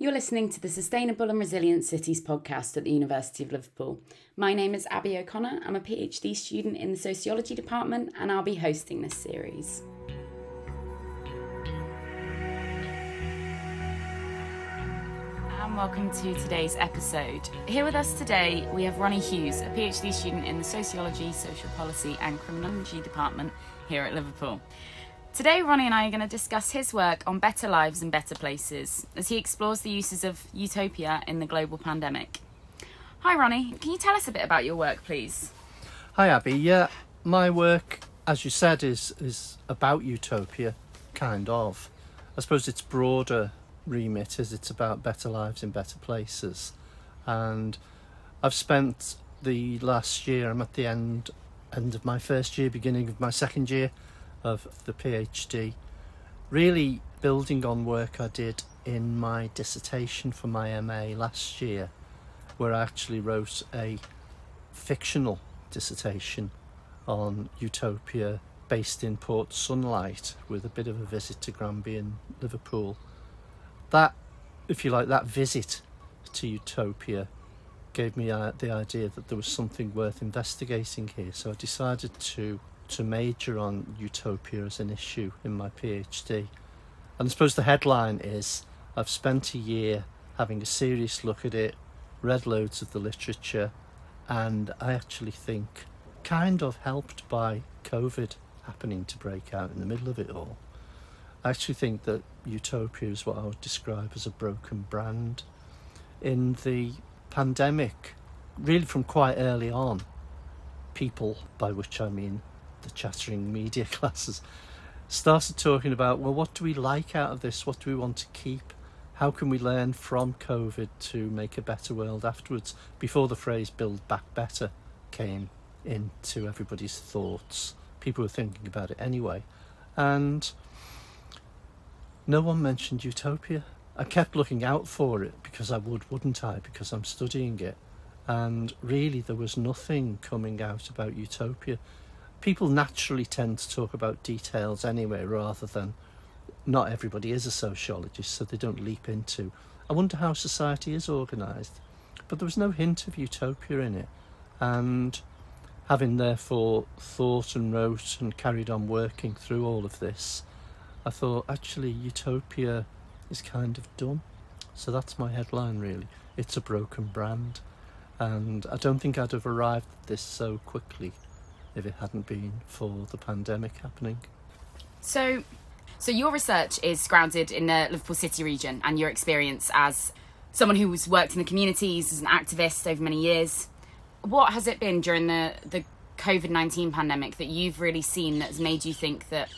You're listening to the Sustainable and Resilient Cities podcast at the University of Liverpool. My name is Abby O'Connor. I'm a PhD student in the Sociology Department and I'll be hosting this series. And welcome to today's episode. Here with us today, we have Ronnie Hughes, a PhD student in the Sociology, Social Policy and Criminology Department here at Liverpool. Today, Ronnie and I are going to discuss his work on better lives and better places as he explores the uses of utopia in the global pandemic. Hi, Ronnie. Can you tell us a bit about your work, please? Hi, Abby. Yeah, my work, as you said, is is about utopia, kind of. I suppose its broader remit is it's about better lives in better places, and I've spent the last year. I'm at the end end of my first year, beginning of my second year of the PhD, really building on work I did in my dissertation for my MA last year, where I actually wrote a fictional dissertation on utopia based in Port Sunlight with a bit of a visit to Granby and Liverpool. That, if you like, that visit to utopia gave me uh, the idea that there was something worth investigating here. So I decided to to major on utopia as an issue in my PhD. And I suppose the headline is I've spent a year having a serious look at it, read loads of the literature, and I actually think, kind of helped by COVID happening to break out in the middle of it all, I actually think that utopia is what I would describe as a broken brand. In the pandemic, really from quite early on, people, by which I mean the chattering media classes, started talking about well, what do we like out of this? What do we want to keep? How can we learn from COVID to make a better world afterwards? Before the phrase build back better came into everybody's thoughts, people were thinking about it anyway. And no one mentioned utopia. I kept looking out for it because I would, wouldn't I? Because I'm studying it. And really, there was nothing coming out about utopia people naturally tend to talk about details anyway rather than not everybody is a sociologist so they don't leap into i wonder how society is organized. But there was no hint of utopia in it and having therefore thought and wrote and carried on working through all of this i thought actually utopia is kind of done so that's my headline really. It's a broken brand and i don't think i'd have arrived at this so quickly if it hadn't been for the pandemic happening. So, so your research is grounded in the Liverpool City region and your experience as someone who's worked in the communities as an activist over many years. What has it been during the the COVID nineteen pandemic that you've really seen that's made you think that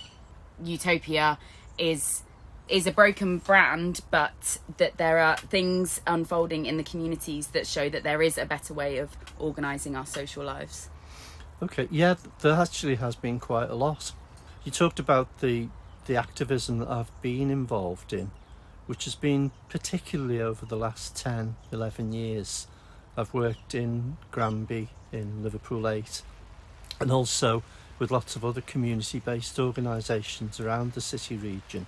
utopia is is a broken brand, but that there are things unfolding in the communities that show that there is a better way of organising our social lives? Okay, yeah, there actually has been quite a lot. You talked about the the activism that I've been involved in, which has been particularly over the last 10, 11 years. I've worked in Granby, in Liverpool 8, and also with lots of other community based organisations around the city region.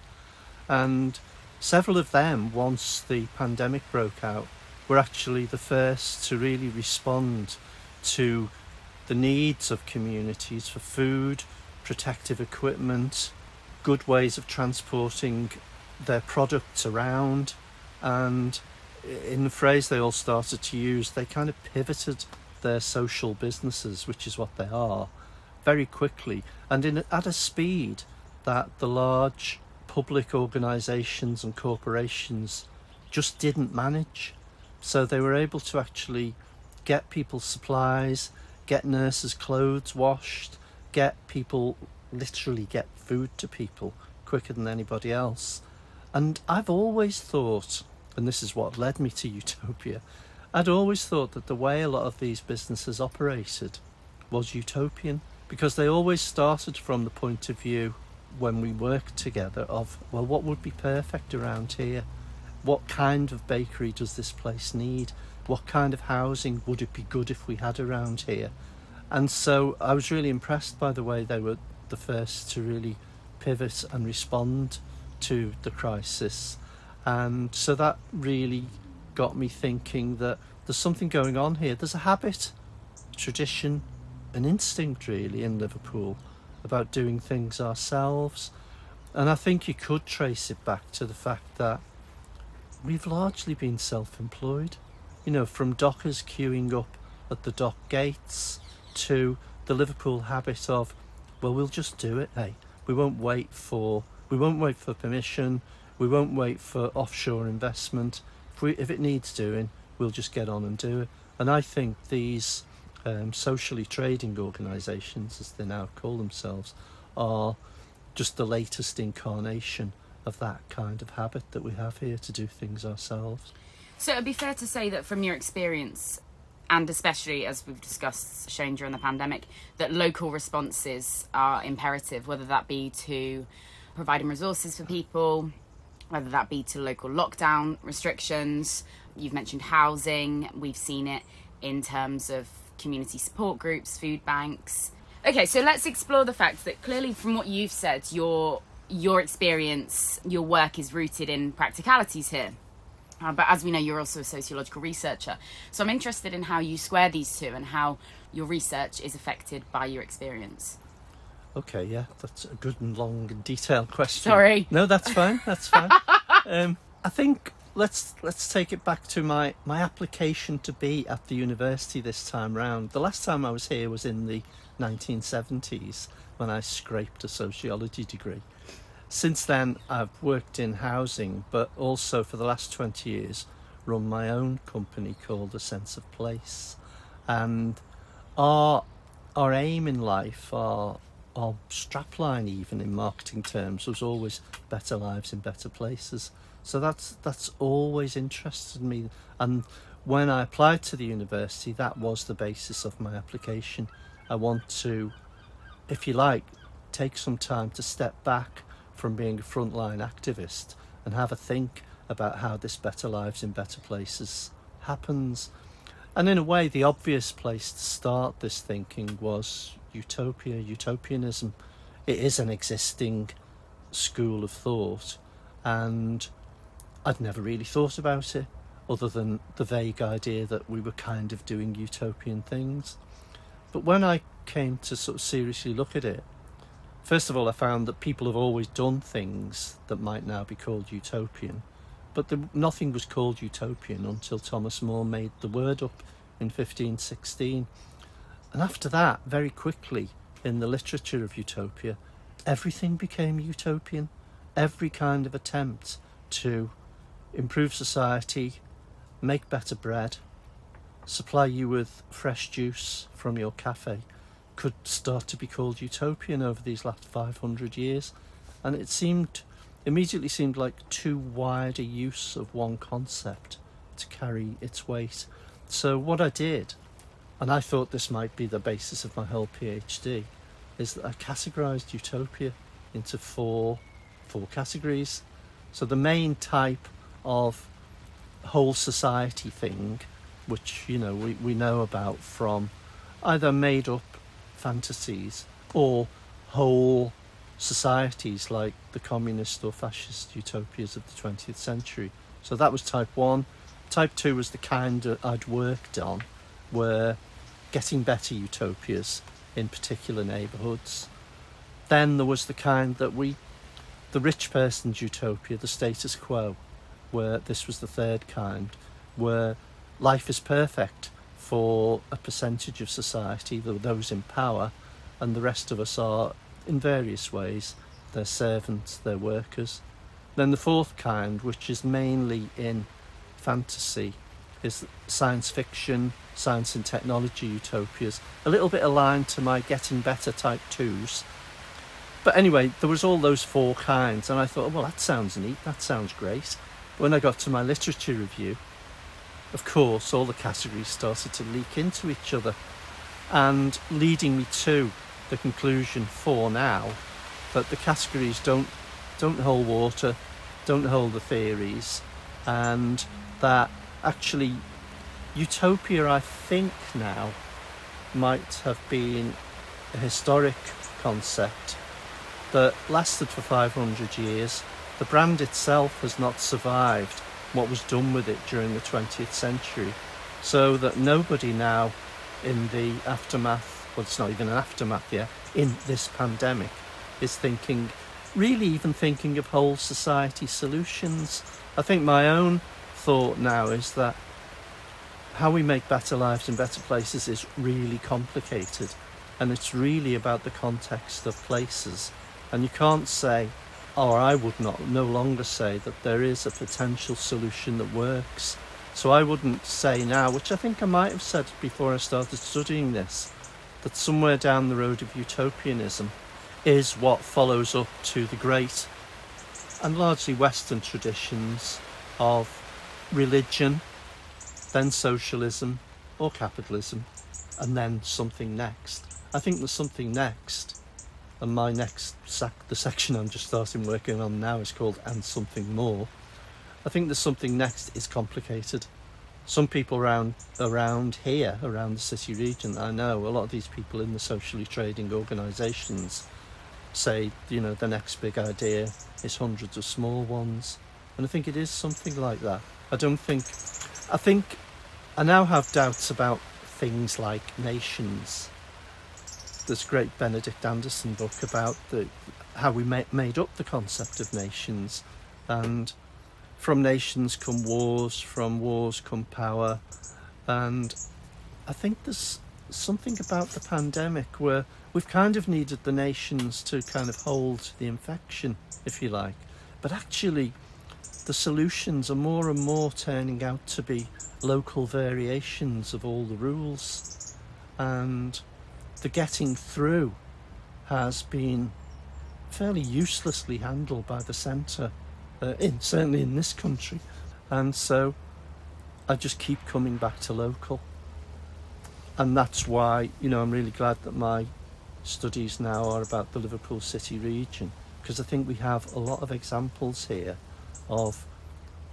And several of them, once the pandemic broke out, were actually the first to really respond to the needs of communities for food, protective equipment, good ways of transporting their products around, and in the phrase they all started to use, they kind of pivoted their social businesses, which is what they are, very quickly and in at a speed that the large public organisations and corporations just didn't manage. So they were able to actually get people supplies, get nurses' clothes washed, get people literally get food to people quicker than anybody else. And I've always thought, and this is what led me to Utopia, I'd always thought that the way a lot of these businesses operated was utopian because they always started from the point of view when we worked together of, well, what would be perfect around here? What kind of bakery does this place need? What kind of housing would it be good if we had around here? And so I was really impressed by the way they were the first to really pivot and respond to the crisis. And so that really got me thinking that there's something going on here. There's a habit, tradition, an instinct really in Liverpool about doing things ourselves. And I think you could trace it back to the fact that we've largely been self employed. You know, from dockers queuing up at the dock gates to the Liverpool habit of, well, we'll just do it, hey. We won't wait for we won't wait for permission, we won't wait for offshore investment. If we if it needs doing, we'll just get on and do it. And I think these um, socially trading organisations, as they now call themselves, are just the latest incarnation of that kind of habit that we have here to do things ourselves. So it'd be fair to say that from your experience, and especially as we've discussed, shown during the pandemic, that local responses are imperative, whether that be to providing resources for people, whether that be to local lockdown restrictions. You've mentioned housing, we've seen it in terms of community support groups, food banks. Okay, so let's explore the fact that clearly, from what you've said, your your experience, your work is rooted in practicalities here. Uh, but as we know, you're also a sociological researcher. So I'm interested in how you square these two and how your research is affected by your experience. Okay, yeah, that's a good and long and detailed question. Sorry. No, that's fine. That's fine. um, I think let's let's take it back to my my application to be at the university this time round. The last time I was here was in the 1970s when I scraped a sociology degree. Since then, I've worked in housing, but also for the last 20 years, run my own company called A Sense of Place. And our our aim in life, our our strapline even in marketing terms, was always better lives in better places. So that's that's always interested me. And when I applied to the university, that was the basis of my application. I want to, if you like, take some time to step back from being a frontline activist and have a think about how this better lives in better places happens. And in a way, the obvious place to start this thinking was utopia, utopianism. It is an existing school of thought, and I'd never really thought about it other than the vague idea that we were kind of doing utopian things. But when I came to sort of seriously look at it, first of all, I found that people have always done things that might now be called utopian, but the, nothing was called utopian until Thomas More made the word up in 1516. And after that, very quickly, in the literature of utopia, everything became utopian. Every kind of attempt to improve society, make better bread, supply you with fresh juice from your cafe could start to be called utopian over these last 500 years. And it seemed, immediately seemed like too wide a use of one concept to carry its weight. So, what I did, and I thought this might be the basis of my whole PhD, is that I categorized utopia into four, four categories. So, the main type of whole society thing, which you know we, we know about from either made up fantasies or whole societies like the communist or fascist utopias of the 20th century. So that was type one. Type two was the kind I'd worked on, were getting better utopias in particular neighbourhoods. Then there was the kind that we, the rich person's utopia, the status quo, where this was the third kind, where life is perfect for a percentage of society, those in power, and the rest of us are, in various ways, their servants, their workers. Then the fourth kind, which is mainly in fantasy, is science fiction, science and technology utopias, a little bit aligned to my getting better type twos. But anyway, there was all those four kinds, and I thought, well, that sounds neat, that sounds great. When I got to my literature review, of course, all the categories started to leak into each other, and leading me to the conclusion for now that the categories don't don't hold water, don't hold the theories, and that actually utopia, I think now, might have been a historic concept that lasted for 500 years. The brand itself has not survived what was done with it during the 20th century, so that nobody now in the aftermath, well, it's not even an aftermath yet, in this pandemic, is thinking, really even thinking of whole society solutions. I think my own thought now is that how we make better lives and better places is really complicated and it's really about the context of places and you can't say or I would not no longer say that there is a potential solution that works so I wouldn't say now which I think I might have said before I started studying this that somewhere down the road of utopianism is what follows up to the great and largely western traditions of religion then socialism or capitalism, and then something next. I think there's something next, and my next sec- the section I'm just starting working on now is called "And Something More." I think there's something next is complicated. Some people around around here, around the city region, I know a lot of these people in the socially trading organisations say, you know, the next big idea is hundreds of small ones, and I think it is something like that. I don't think I think I now have doubts about things like nations. A great Benedict Anderson book about the how we ma- made up the concept of nations, and from nations come wars, from wars come power, and I think there's something about the pandemic where we've kind of needed the nations to kind of hold the infection, if you like, but actually the solutions are more and more turning out to be local variations of all the rules. And the getting through has been fairly uselessly handled by the centre uh, in certainly in this country and so I just keep coming back to local and that's why you know I'm really glad that my studies now are about the Liverpool City region because I think we have a lot of examples here of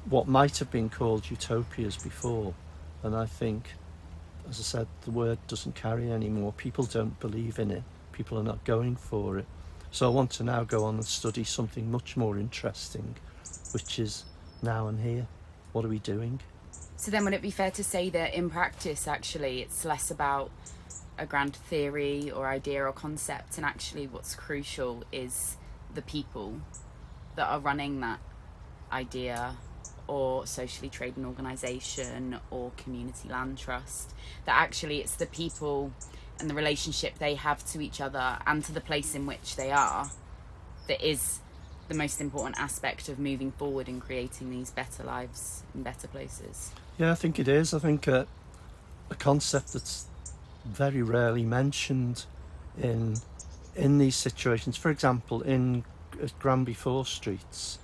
what might have been called utopias before. And I think, as I said, the word doesn't carry anymore. People don't believe in it, people are not going for it. So I want to now go on and study something much more interesting, which is now and here. What are we doing? So then, would it be fair to say that in practice, actually, it's less about a grand theory or idea or concept, and actually, what's crucial is the people that are running that idea or socially trading organisation or community land trust that actually it's the people and the relationship they have to each other and to the place in which they are that is the most important aspect of moving forward and creating these better lives and better places. Yeah, I think it is. I think uh, a concept that's very rarely mentioned in in these situations. For example, in Granby Four Streets,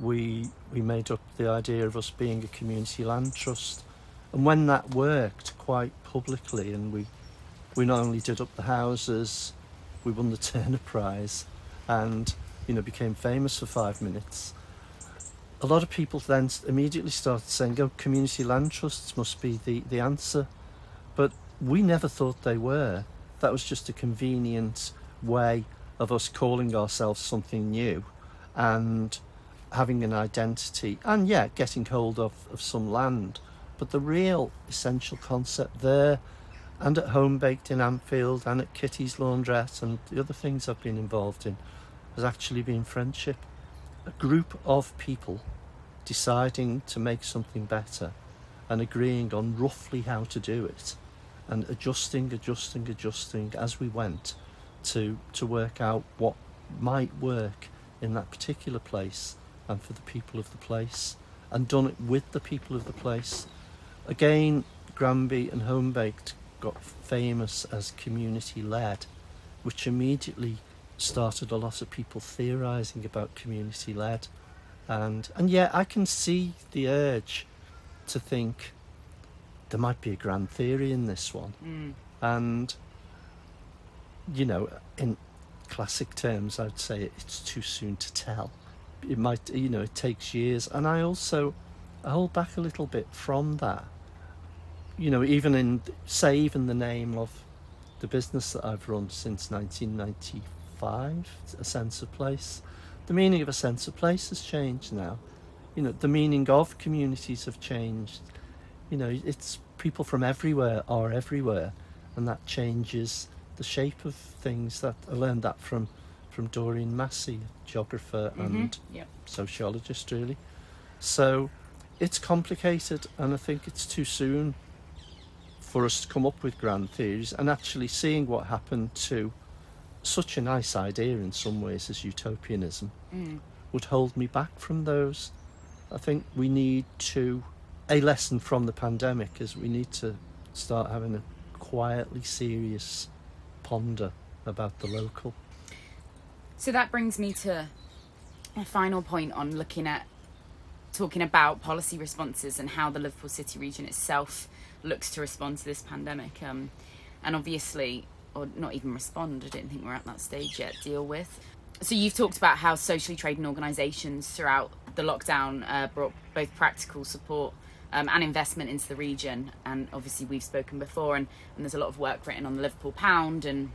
we we made up the idea of us being a community land trust, and when that worked quite publicly, and we we not only did up the houses, we won the Turner Prize, and you know became famous for five minutes. A lot of people then immediately started saying, "Oh, community land trusts must be the the answer," but we never thought they were. That was just a convenient way of us calling ourselves something new, and having an identity and yeah getting hold of, of some land. But the real essential concept there and at home baked in Anfield and at Kitty's laundrette and the other things I've been involved in has actually been friendship. A group of people deciding to make something better and agreeing on roughly how to do it and adjusting adjusting adjusting as we went to to work out what might work in that particular place and for the people of the place and done it with the people of the place. Again, Granby and Home Baked got famous as community led, which immediately started a lot of people theorizing about community led. And and yeah, I can see the urge to think there might be a grand theory in this one. Mm. And you know, in classic terms, I'd say it's too soon to tell it might you know it takes years and i also I hold back a little bit from that you know even in say even the name of the business that i've run since 1995 a sense of place the meaning of a sense of place has changed now. You know, the meaning of communities have changed. You know, it's people from everywhere are everywhere, and that changes the shape of things. That I learned that from from Doreen Massey, geographer Mhm. and Yep. sociologist, really. So it's complicated, and I think it's too soon for us to come up with grand theories. And actually, seeing what happened to such a nice idea in some ways as utopianism Mm. would hold me back from those. I think we need to. A lesson from the pandemic is we need to start having a quietly serious ponder about the local. So that brings me to a final point on looking at talking about policy responses and how the Liverpool City region itself looks to respond to this pandemic. Um, and obviously, or not even respond, I don't think we're at that stage yet, deal with. So you've talked about how socially trading organisations throughout the lockdown uh, brought both practical support um, and investment into the region. And obviously, we've spoken before, and, and there's a lot of work written on the Liverpool pound and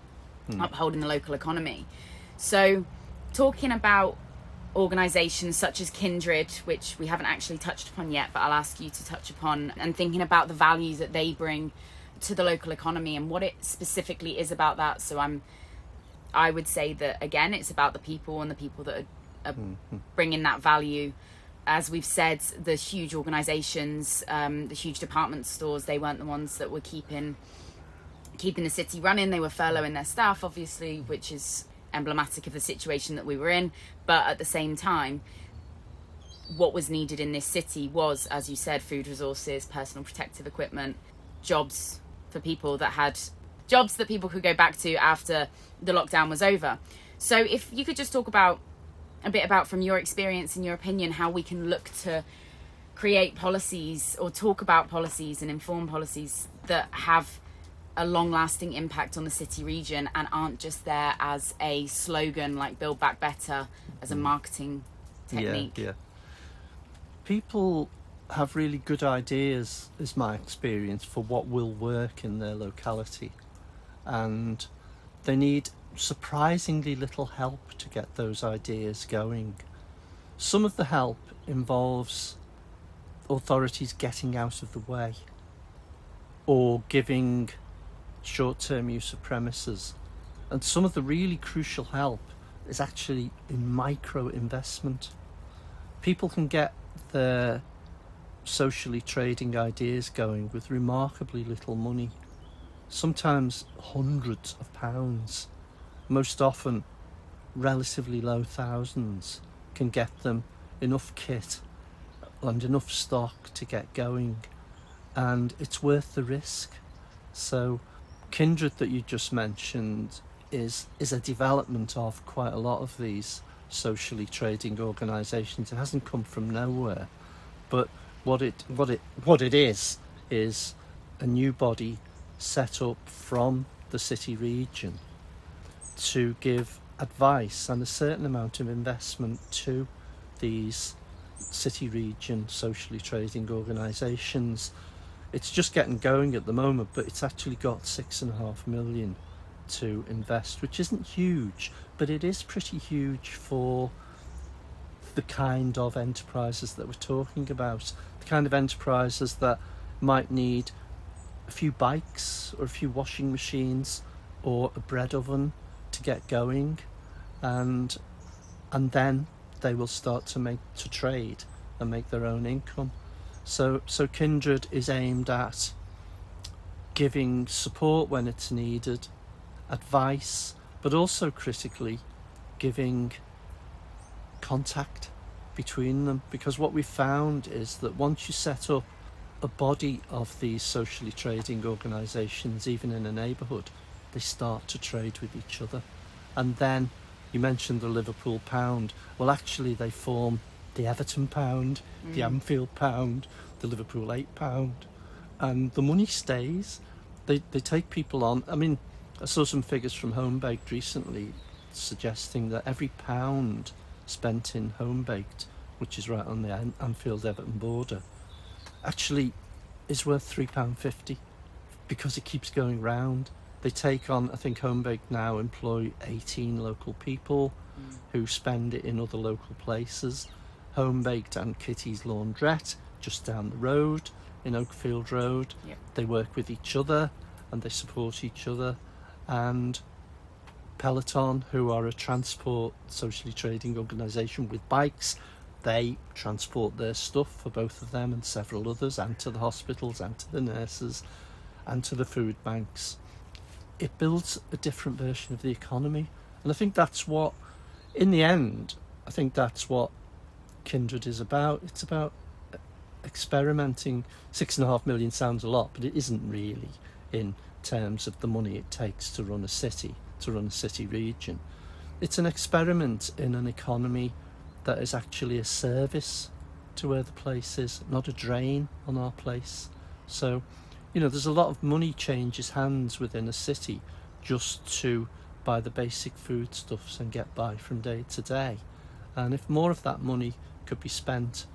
upholding the local economy. So, talking about organisations such as Kindred, which we haven't actually touched upon yet, but I'll ask you to touch upon, and thinking about the values that they bring to the local economy and what it specifically is about that. So, I'm, I would say that again, it's about the people and the people that are, are bringing that value. As we've said, the huge organisations, um, the huge department stores, they weren't the ones that were keeping keeping the city running. They were furloughing their staff, obviously, which is emblematic of the situation that we were in. But at the same time, what was needed in this city was, as you said, food resources, personal protective equipment, jobs for people that had jobs that people could go back to after the lockdown was over. So, if you could just talk about a bit about, from your experience and your opinion, how we can look to create policies or talk about policies and inform policies that have a long lasting impact on the city region and aren't just there as a slogan like Build Back Better as a mm. marketing technique. Yeah, yeah. People have really good ideas, is my experience, for what will work in their locality. And they need surprisingly little help to get those ideas going. Some of the help involves authorities getting out of the way or giving short term use of premises. And some of the really crucial help is actually in micro investment. People can get their socially trading ideas going with remarkably little money, sometimes hundreds of pounds, most often relatively low thousands, can get them enough kit and enough stock to get going, and it's worth the risk. So, Kindred that you just mentioned is is a development of quite a lot of these socially trading organisations. It hasn't come from nowhere, but what it what it what it is is a new body set up from the city region to give advice and a certain amount of investment to these city region socially trading organisations. It's just getting going at the moment, but it's actually got six and a half million to invest, which isn't huge, but it is pretty huge for the kind of enterprises that we're talking about. The kind of enterprises that might need a few bikes or a few washing machines or a bread oven to get going and and then they will start to make to trade and make their own income. So so Kindred is aimed at giving support when it's needed, advice, but also critically giving contact between them because what we found is that once you set up a body of these socially trading organisations, even in a neighbourhood, they start to trade with each other. And then you mentioned the Liverpool pound. Well, actually, they form the Everton pound, the mm. Anfield pound, the Liverpool eight pound, and the money stays. They they take people on. I mean, I saw some figures from Home Baked recently suggesting that every pound spent in Home Baked, which is right on the An- Anfield Everton border, actually is worth three pound fifty because it keeps going round. They take on, I think Home Baked now employ 18 local people. Mm. who spend it in other local places. Home Baked and Kitty's Laundrette, just down the road in Oakfield Road. Yep. They work with each other and they support each other. And Peloton, who are a transport socially trading organisation with bikes, they transport their stuff for both of them and several others, and to the hospitals, and to the nurses, and to the food banks. It builds a different version of the economy, and I think that's what, in the end, I think that's what Kindred is about. It's about experimenting. Six and a half million sounds a lot, but it isn't really in terms of the money it takes to run a city, to run a city region. It's an experiment in an economy that is actually a service to where the place is, not a drain on our place. So, you know, there's a lot of money changes hands within a city just to buy the basic foodstuffs and get by from day to day. And if more of that money could be spent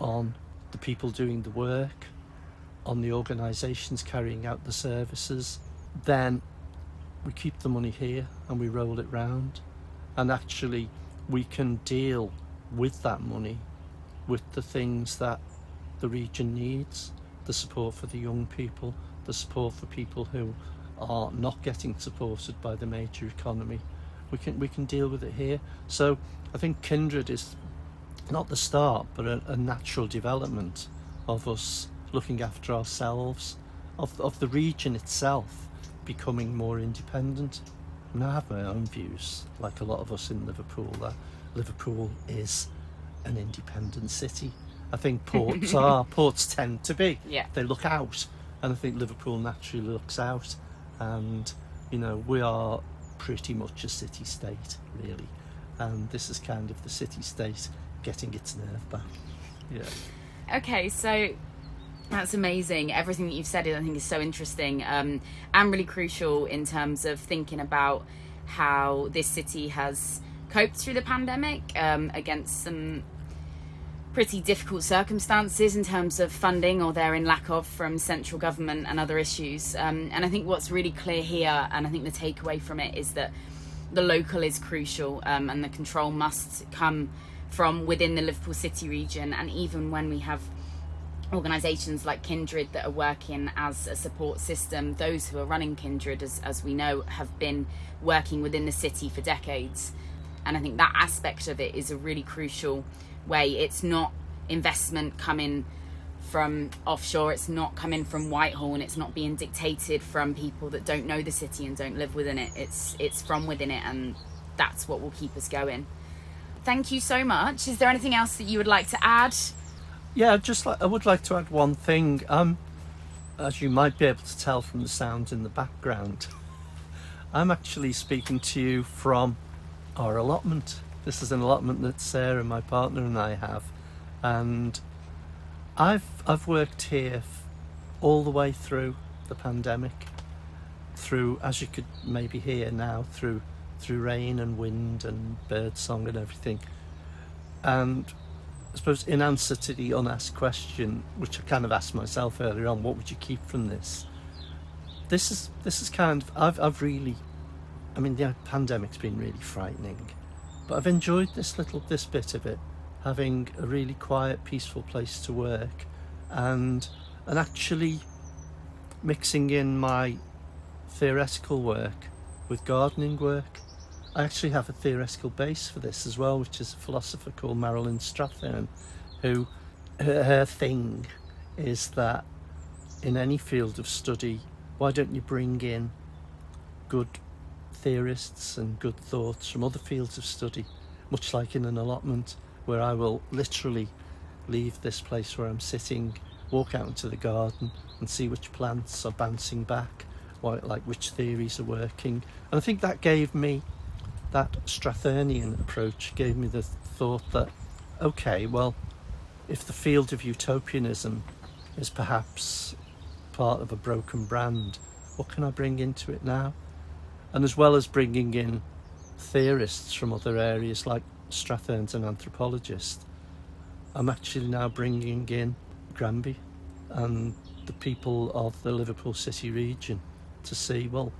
on the people doing the work, on the organisations carrying out the services, then we keep the money here and we roll it round. And actually, we can deal with that money with the things that the region needs the support for the young people, the support for people who are not getting supported by the major economy. We can we can deal with it here. So I think Kindred is not the start, but a, a natural development of us looking after ourselves, of of the region itself becoming more independent. And I have my own views, like a lot of us in Liverpool, that Liverpool is an independent city. I think ports are. Ports tend to be. Yeah. They look out, and I think Liverpool naturally looks out. And you know, we are pretty much a city state, really. And this is kind of the city state getting its nerve back. Yeah. Okay, so that's amazing. Everything that you've said, I think, is so interesting um, and really crucial in terms of thinking about how this city has coped through the pandemic um, against some pretty difficult circumstances in terms of funding or they're in lack of from central government and other issues. Um, and I think what's really clear here, and I think the takeaway from it, is that the local is crucial um, and the control must come from within the Liverpool City region. And even when we have organisations like Kindred that are working as a support system, those who are running Kindred, as, as we know, have been working within the city for decades. And I think that aspect of it is a really crucial way. It's not investment coming from offshore, it's not coming from Whitehall, and it's not being dictated from people that don't know the city and don't live within it. It's it's from within it, and that's what will keep us going. Thank you so much. Is there anything else that you would like to add? Yeah, just like I would like to add one thing. Um, as you might be able to tell from the sounds in the background, I'm actually speaking to you from our allotment. This is an allotment that Sarah, my partner, and I have, and I've I've worked here all the way through the pandemic, through as you could maybe hear now through through rain and wind and bird song and everything, and I suppose in answer to the unasked question, which I kind of asked myself earlier on, what would you keep from this? This is this is kind of I've I've really, I mean the pandemic's been really frightening, but I've enjoyed this little this bit of it, having a really quiet, peaceful place to work, and and actually mixing in my theoretical work with gardening work. I actually have a theoretical base for this as well, which is a philosopher called Marilyn Strathern, who her, her thing is that in any field of study, why don't you bring in good theorists and good thoughts from other fields of study, much like in an allotment where I will literally leave this place where I'm sitting, walk out into the garden and see which plants are bouncing back, why, like which theories are working. And I think that gave me that Strathernian approach gave me the thought that, okay, well, if the field of utopianism is perhaps part of a broken brand, what can I bring into it now? And as well as bringing in theorists from other areas like Strathern's an anthropologist, I'm actually now bringing in Granby and the people of the Liverpool City region to see, well,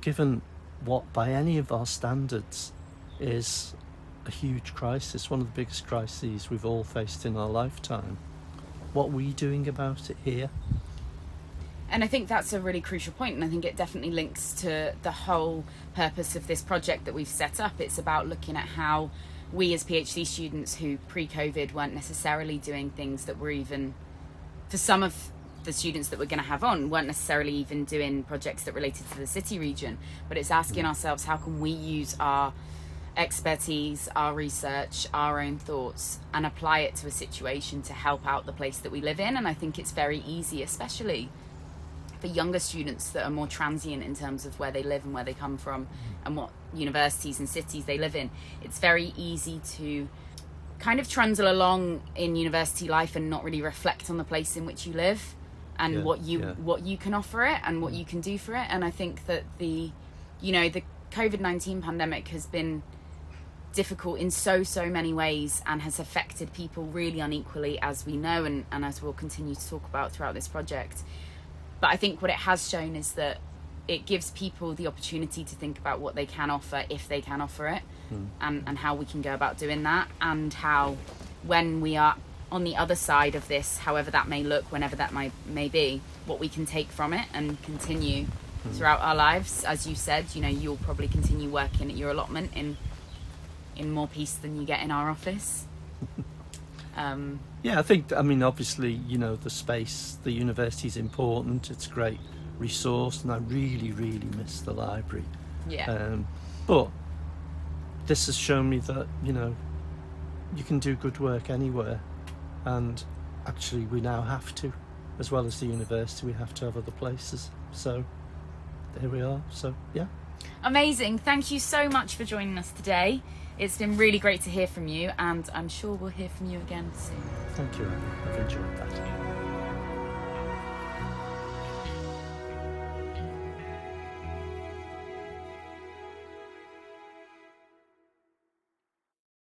given what by any of our standards is a huge crisis, one of the biggest crises we've all faced in our lifetime. What are we doing about it here? And I think that's a really crucial point, and I think it definitely links to the whole purpose of this project that we've set up. It's about looking at how we, as PhD students who pre COVID weren't necessarily doing things that were even, for some of the students that we're going to have on, weren't necessarily even doing projects that related to the city region, but it's asking mm. ourselves how can we use our expertise, our research, our own thoughts, and apply it to a situation to help out the place that we live in. And I think it's very easy, especially for younger students that are more transient in terms of where they live and where they come from mm-hmm. and what universities and cities they live in. It's very easy to kind of trundle along in university life and not really reflect on the place in which you live and Yeah, what you yeah. what you can offer it and what mm. you can do for it. And I think that the you know the COVID-19 pandemic has been difficult in so so many ways and has affected people really unequally as we know and, and as we'll continue to talk about throughout this project. But i think what it has shown is that it gives people the opportunity to think about what they can offer if they can offer it mm. and, and how we can go about doing that and how when we are on the other side of this however that may look whenever that may, may be what we can take from it and continue throughout our lives. As you said you know you'll probably continue working at your allotment in in more peace than you get in our office. Um, Yeah, I think, I mean, obviously, you know, the space, the university is important, it's a great resource, and I really, really miss the library. yeah, Um, but this has shown me that, you know, you can do good work anywhere, and actually, we now have to, as well as the university, we have to have other places. So, there we are. So, yeah. amazing. Thank you so much for joining us today. It's been really great to hear from you, and I'm sure we'll hear from you again soon. Thank you. I've enjoyed that.